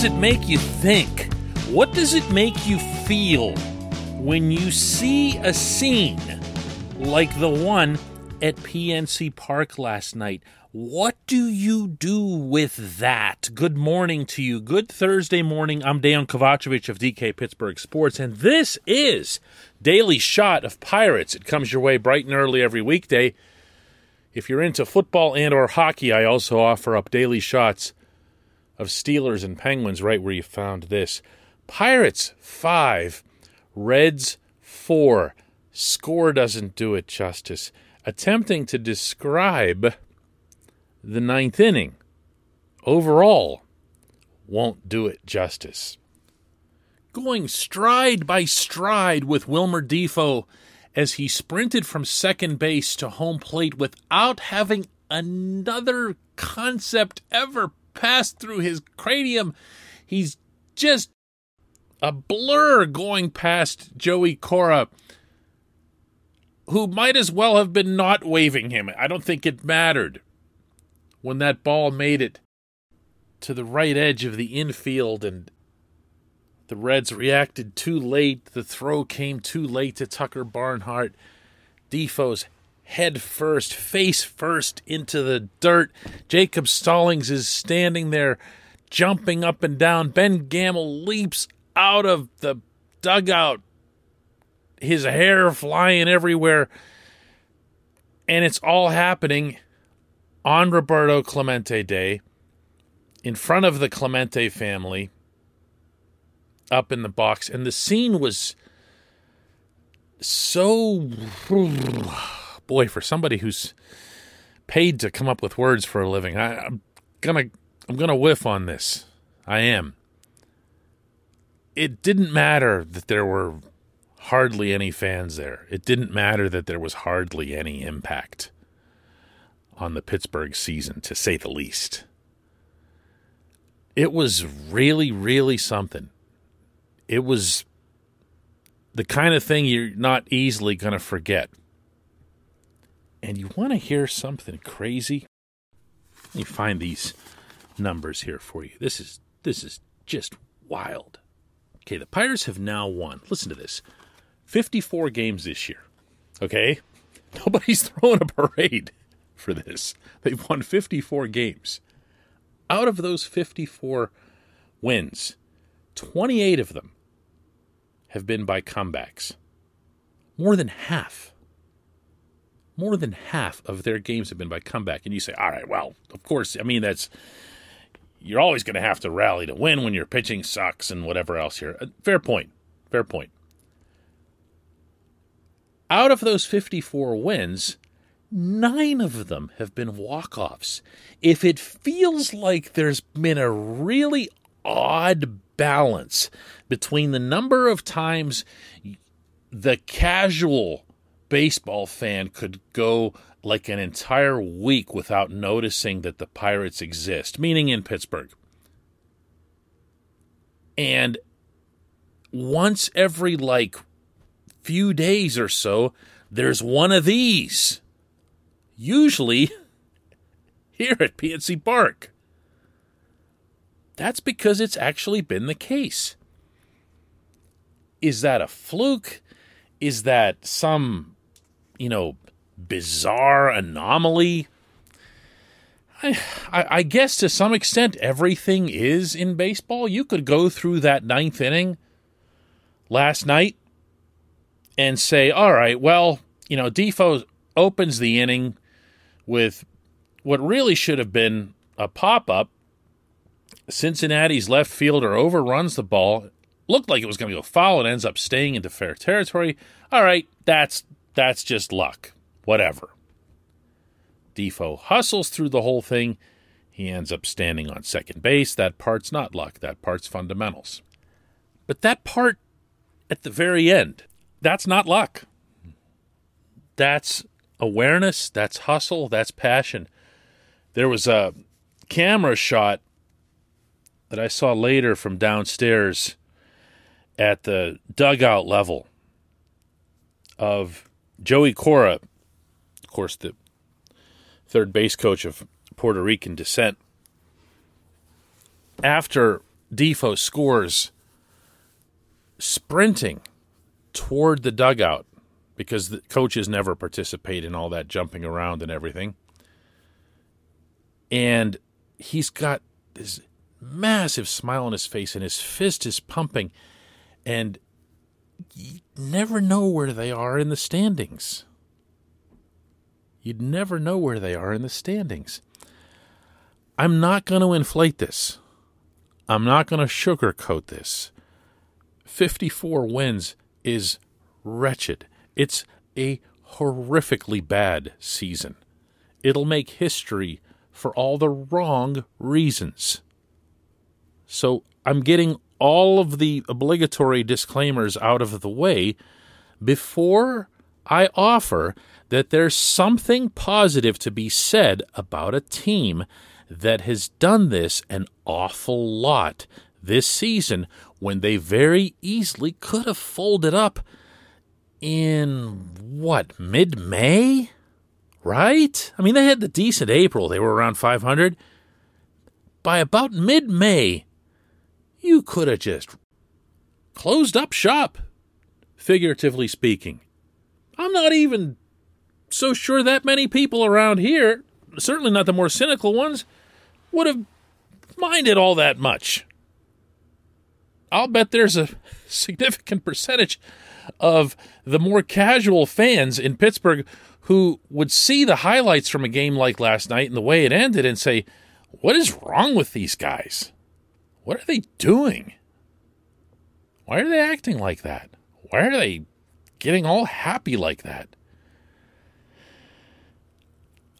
does it make you think? What does it make you feel when you see a scene like the one at PNC Park last night? What do you do with that? Good morning to you. Good Thursday morning. I'm Dan Kovacevic of DK Pittsburgh Sports, and this is Daily Shot of Pirates. It comes your way bright and early every weekday. If you're into football and or hockey, I also offer up daily shots of Steelers and Penguins right where you found this. Pirates 5, Reds 4. Score doesn't do it justice. Attempting to describe the ninth inning overall won't do it justice. Going stride by stride with Wilmer Difo as he sprinted from second base to home plate without having another concept ever pass through his cranium. He's just a blur going past Joey Cora, who might as well have been not waving him. I don't think it mattered when that ball made it to the right edge of the infield and the Reds reacted too late. The throw came too late to Tucker Barnhart. Difo's head first, face first into the dirt. Jacob Stallings is standing there jumping up and down. Ben Gamel leaps out of the dugout, his hair flying everywhere. And it's all happening on Roberto Clemente Day in front of the Clemente family up in the box. And the scene was so. Boy, for somebody who's paid to come up with words for a living, I, I'm gonna I'm gonna whiff on this. I am. It didn't matter that there were hardly any fans there. It didn't matter that there was hardly any impact on the Pittsburgh season, to say the least. It was really, really something. It was the kind of thing you're not easily going to forget. And you want to hear something crazy? Let me find these numbers here for you. This is this is just wild. Okay, the Pirates have now won. Listen to this. 54 games this year. Okay? Nobody's throwing a parade for this. They've won 54 games. Out of those 54 wins, 28 of them have been by comebacks. More than half. More than half of their games have been by comeback. And you say, all right, well, of course, I mean, that's. You're always going to have to rally to win when your pitching sucks and whatever else here. Uh, fair point. Fair point. Out of those 54 wins, nine of them have been walk offs. If it feels like there's been a really odd balance between the number of times the casual baseball fan could go like an entire week without noticing that the Pirates exist, meaning in Pittsburgh. And once every like few days or so, there's one of these usually here at PNC Park. That's because it's actually been the case. Is that a fluke? Is that some, you know, bizarre anomaly? I, I, guess to some extent everything is in baseball. You could go through that ninth inning last night and say, all right, well, you know, Difo opens the inning with what really should have been a pop up. Cincinnati's left fielder overruns the ball. Looked like it was going to go foul and ends up staying into fair territory. All right, that's that's just luck. Whatever. Difo hustles through the whole thing. He ends up standing on second base. That part's not luck. That part's fundamentals. But that part at the very end, that's not luck. That's awareness, that's hustle, that's passion. There was a camera shot that I saw later from downstairs at the dugout level of Joey Cora, of course, the third base coach of Puerto Rican descent. After Difo scores sprinting toward the dugout because the coaches never participate in all that jumping around and everything. And he's got this massive smile on his face and his fist is pumping. And you never know where they are in the standings. You'd never know where they are in the standings. I'm not going to inflate this. I'm not going to sugarcoat this. 54 wins is wretched. It's a horrifically bad season. It'll make history for all the wrong reasons. So I'm getting all of the obligatory disclaimers out of the way before I offer that there's something positive to be said about a team that has done this an awful lot this season when they very easily could have folded up in what, mid May? Right? I mean, they had the decent April. They were around 500. By about mid May, you could have just closed up shop, figuratively speaking. I'm not even so sure that many people around here, certainly not the more cynical ones, would have minded all that much. I'll bet there's a significant percentage of the more casual fans in Pittsburgh who would see the highlights from a game like last night and the way it ended and say, What is wrong with these guys? What are they doing? Why are they acting like that? Why are they getting all happy like that?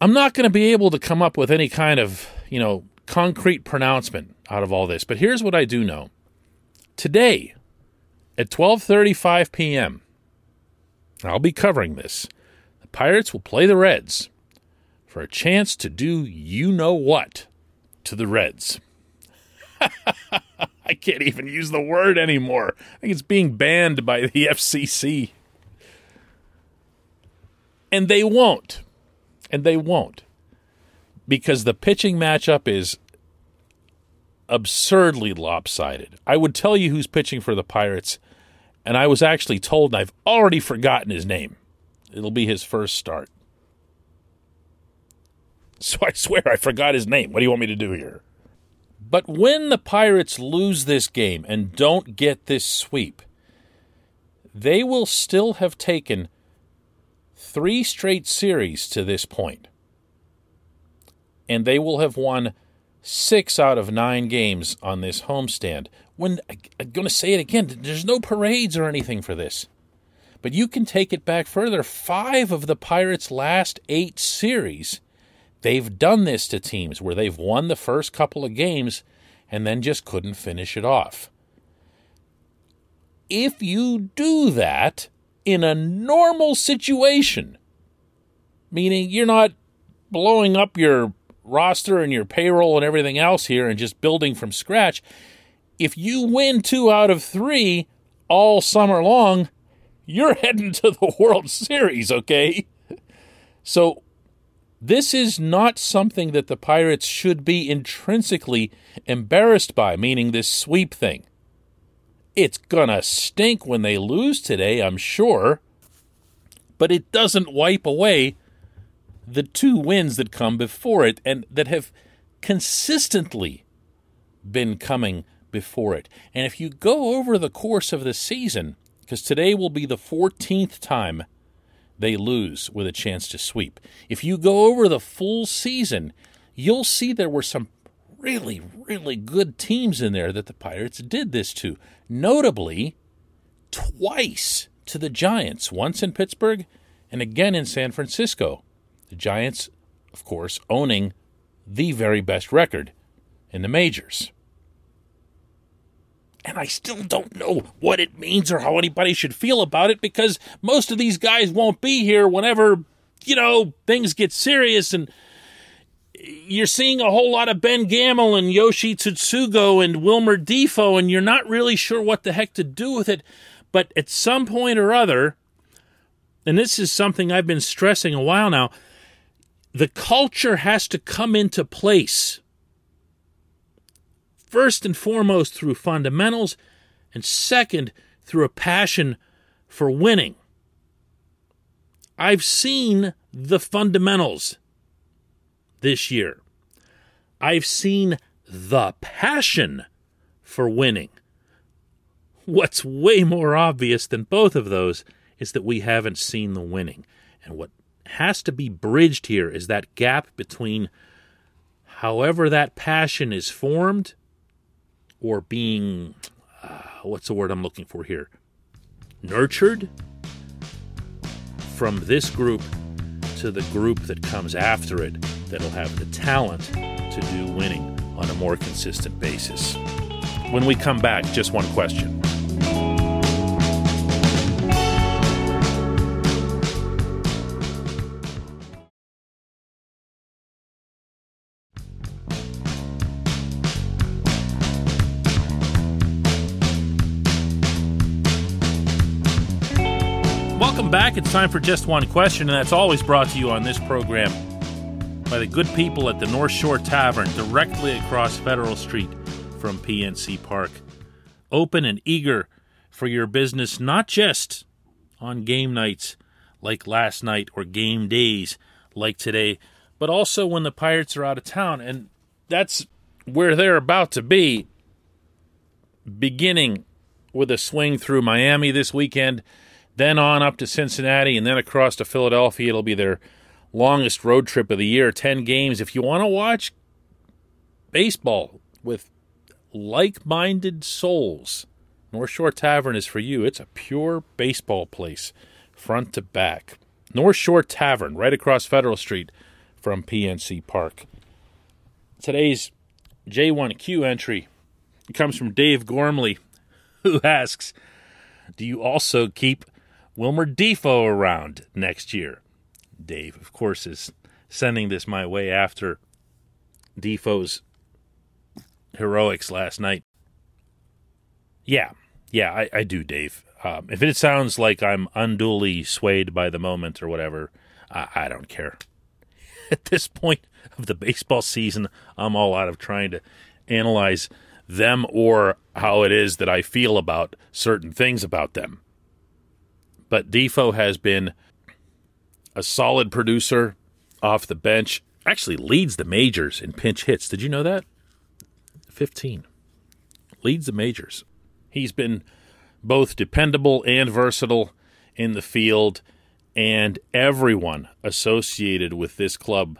I'm not going to be able to come up with any kind of, you know, concrete pronouncement out of all this, but here's what I do know. Today, at 12:35 p.m., I'll be covering this. The Pirates will play the Reds for a chance to do you know what to the Reds. I can't even use the word anymore. I think it's being banned by the FCC. And they won't. And they won't. Because the pitching matchup is absurdly lopsided. I would tell you who's pitching for the Pirates, and I was actually told, and I've already forgotten his name. It'll be his first start. So I swear I forgot his name. What do you want me to do here? But when the Pirates lose this game and don't get this sweep, they will still have taken three straight series to this point. And they will have won six out of nine games on this homestand. When I'm going to say it again, there's no parades or anything for this. But you can take it back further. Five of the Pirates' last eight series, they've done this to teams where they've won the first couple of games and then just couldn't finish it off. If you do that in a normal situation, meaning you're not blowing up your roster and your payroll and everything else here and just building from scratch, if you win two out of three all summer long, you're heading to the World Series, okay? So, this is not something that the Pirates should be intrinsically embarrassed by, meaning this sweep thing. It's gonna stink when they lose today, I'm sure, but it doesn't wipe away the two wins that come before it and that have consistently been coming before it. And if you go over the course of the season, because today will be the 14th time they lose with a chance to sweep. If you go over the full season, you'll see there were some really, really good teams in there that the Pirates did this to. Notably, twice to the Giants, once in Pittsburgh and again in San Francisco. The Giants, of course, owning the very best record in the majors. And I still don't know what it means or how anybody should feel about it because most of these guys won't be here whenever, you know, things get serious and you're seeing a whole lot of Ben Gamel and Yoshi Tsutsugo and Wilmer Difo, and you're not really sure what the heck to do with it. But at some point or other, and this is something I've been stressing a while now, the culture has to come into place. First and foremost through fundamentals, and second through a passion for winning. I've seen the fundamentals this year. I've seen the passion for winning. What's way more obvious than both of those is that we haven't seen the winning. And what has to be bridged here is that gap between however that passion is formed or being, uh, what's the word I'm looking for here? Nurtured from this group to the group that comes after it that'll have the talent to do winning on a more consistent basis. When we come back, just one question. Back. It's time for just one question, and that's always brought to you on this program by the good people at the North Shore Tavern, directly across Federal Street from PNC Park. Open and eager for your business, not just on game nights like last night or game days like today, but also when the Pirates are out of town. And that's where they're about to be, beginning with a swing through Miami this weekend, then on up to Cincinnati, and then across to Philadelphia. It'll be their longest road trip of the year 10 games. If you want to watch baseball with like minded souls, North Shore Tavern is for you. It's a pure baseball place, front to back. North Shore Tavern, right across Federal Street from PNC Park. Today's J1Q entry comes from Dave Gormley, who asks Do you also keep Wilmer Difo around next year? Dave, of course, is sending this my way after Difo's heroics last night. Yeah, yeah, I, I do, Dave. Um, if it sounds like I'm unduly swayed by the moment or whatever, I, I don't care. At this point of the baseball season, I'm all out of trying to analyze them or how it is that I feel about certain things about them. But Difo has been a solid producer off the bench. Actually, leads the majors in pinch hits. Did you know that? 15. Leads the majors. He's been both dependable and versatile in the field, and everyone associated with this club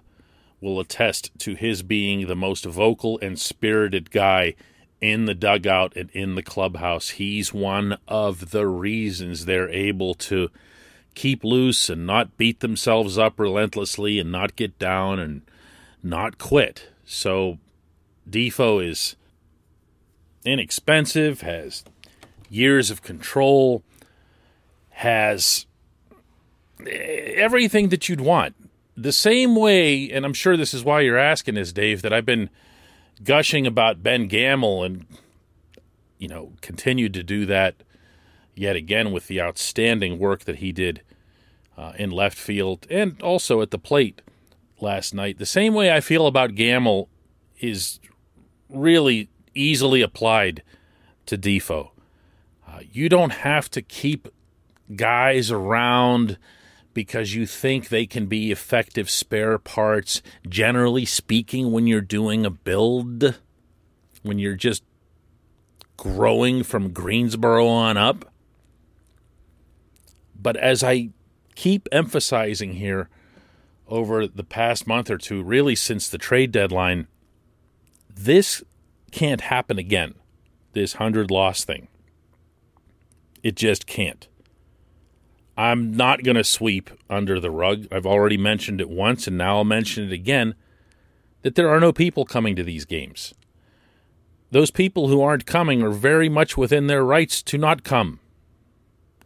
will attest to his being the most vocal and spirited guy in the dugout and in the clubhouse. He's one of the reasons they're able to keep loose and not beat themselves up relentlessly and not get down and not quit. So Difo is inexpensive, has years of control, has everything that you'd want. The same way, and I'm sure this is why you're asking this, Dave, that I've been gushing about Ben Gamel and, you know, continued to do that yet again with the outstanding work that he did uh, in left field and also at the plate last night. The same way I feel about Gamel is really easily applied to Difo. Uh, you don't have to keep guys around because you think they can be effective spare parts, generally speaking, when you're doing a build, when you're just growing from Greensboro on up. But as I keep emphasizing here over the past month or two, really since the trade deadline, this can't happen again. This 100 loss thing. It just can't. I'm not going to sweep under the rug. I've already mentioned it once, and now I'll mention it again that there are no people coming to these games. Those people who aren't coming are very much within their rights to not come.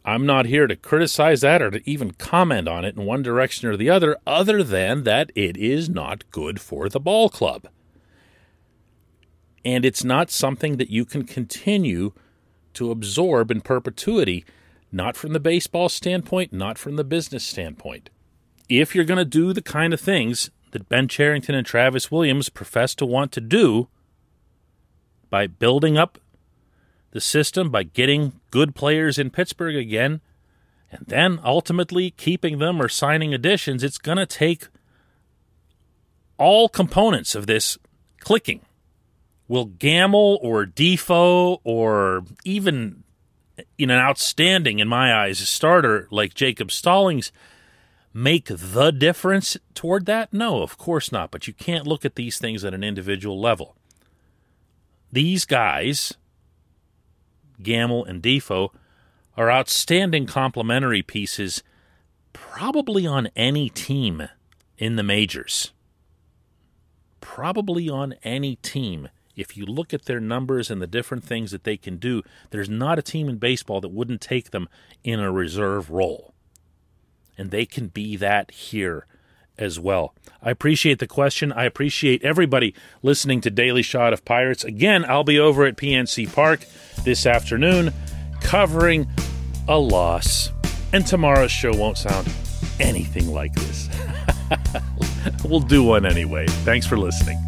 I'm not here to criticize that or to even comment on it in one direction or the other, other than that it is not good for the ball club. And it's not something that you can continue to absorb in perpetuity, not from the baseball standpoint, not from the business standpoint. If you're going to do the kind of things that Ben Cherington and Travis Williams profess to want to do, by building up the system, by getting good players in Pittsburgh again, and then ultimately keeping them or signing additions, it's going to take all components of this clicking. Will Gamel or Difo or even in an outstanding, in my eyes, starter like Jacob Stallings make the difference toward that? No, of course not. But you can't look at these things at an individual level. These guys, Gamel and Difo, are outstanding complementary pieces, probably on any team in the majors. Probably on any team if you look at their numbers and the different things that they can do, there's not a team in baseball that wouldn't take them in a reserve role. And they can be that here as well. I appreciate the question. I appreciate everybody listening to Daily Shot of Pirates. Again, I'll be over at PNC Park this afternoon covering a loss. And tomorrow's show won't sound anything like this. we'll do one anyway. Thanks for listening.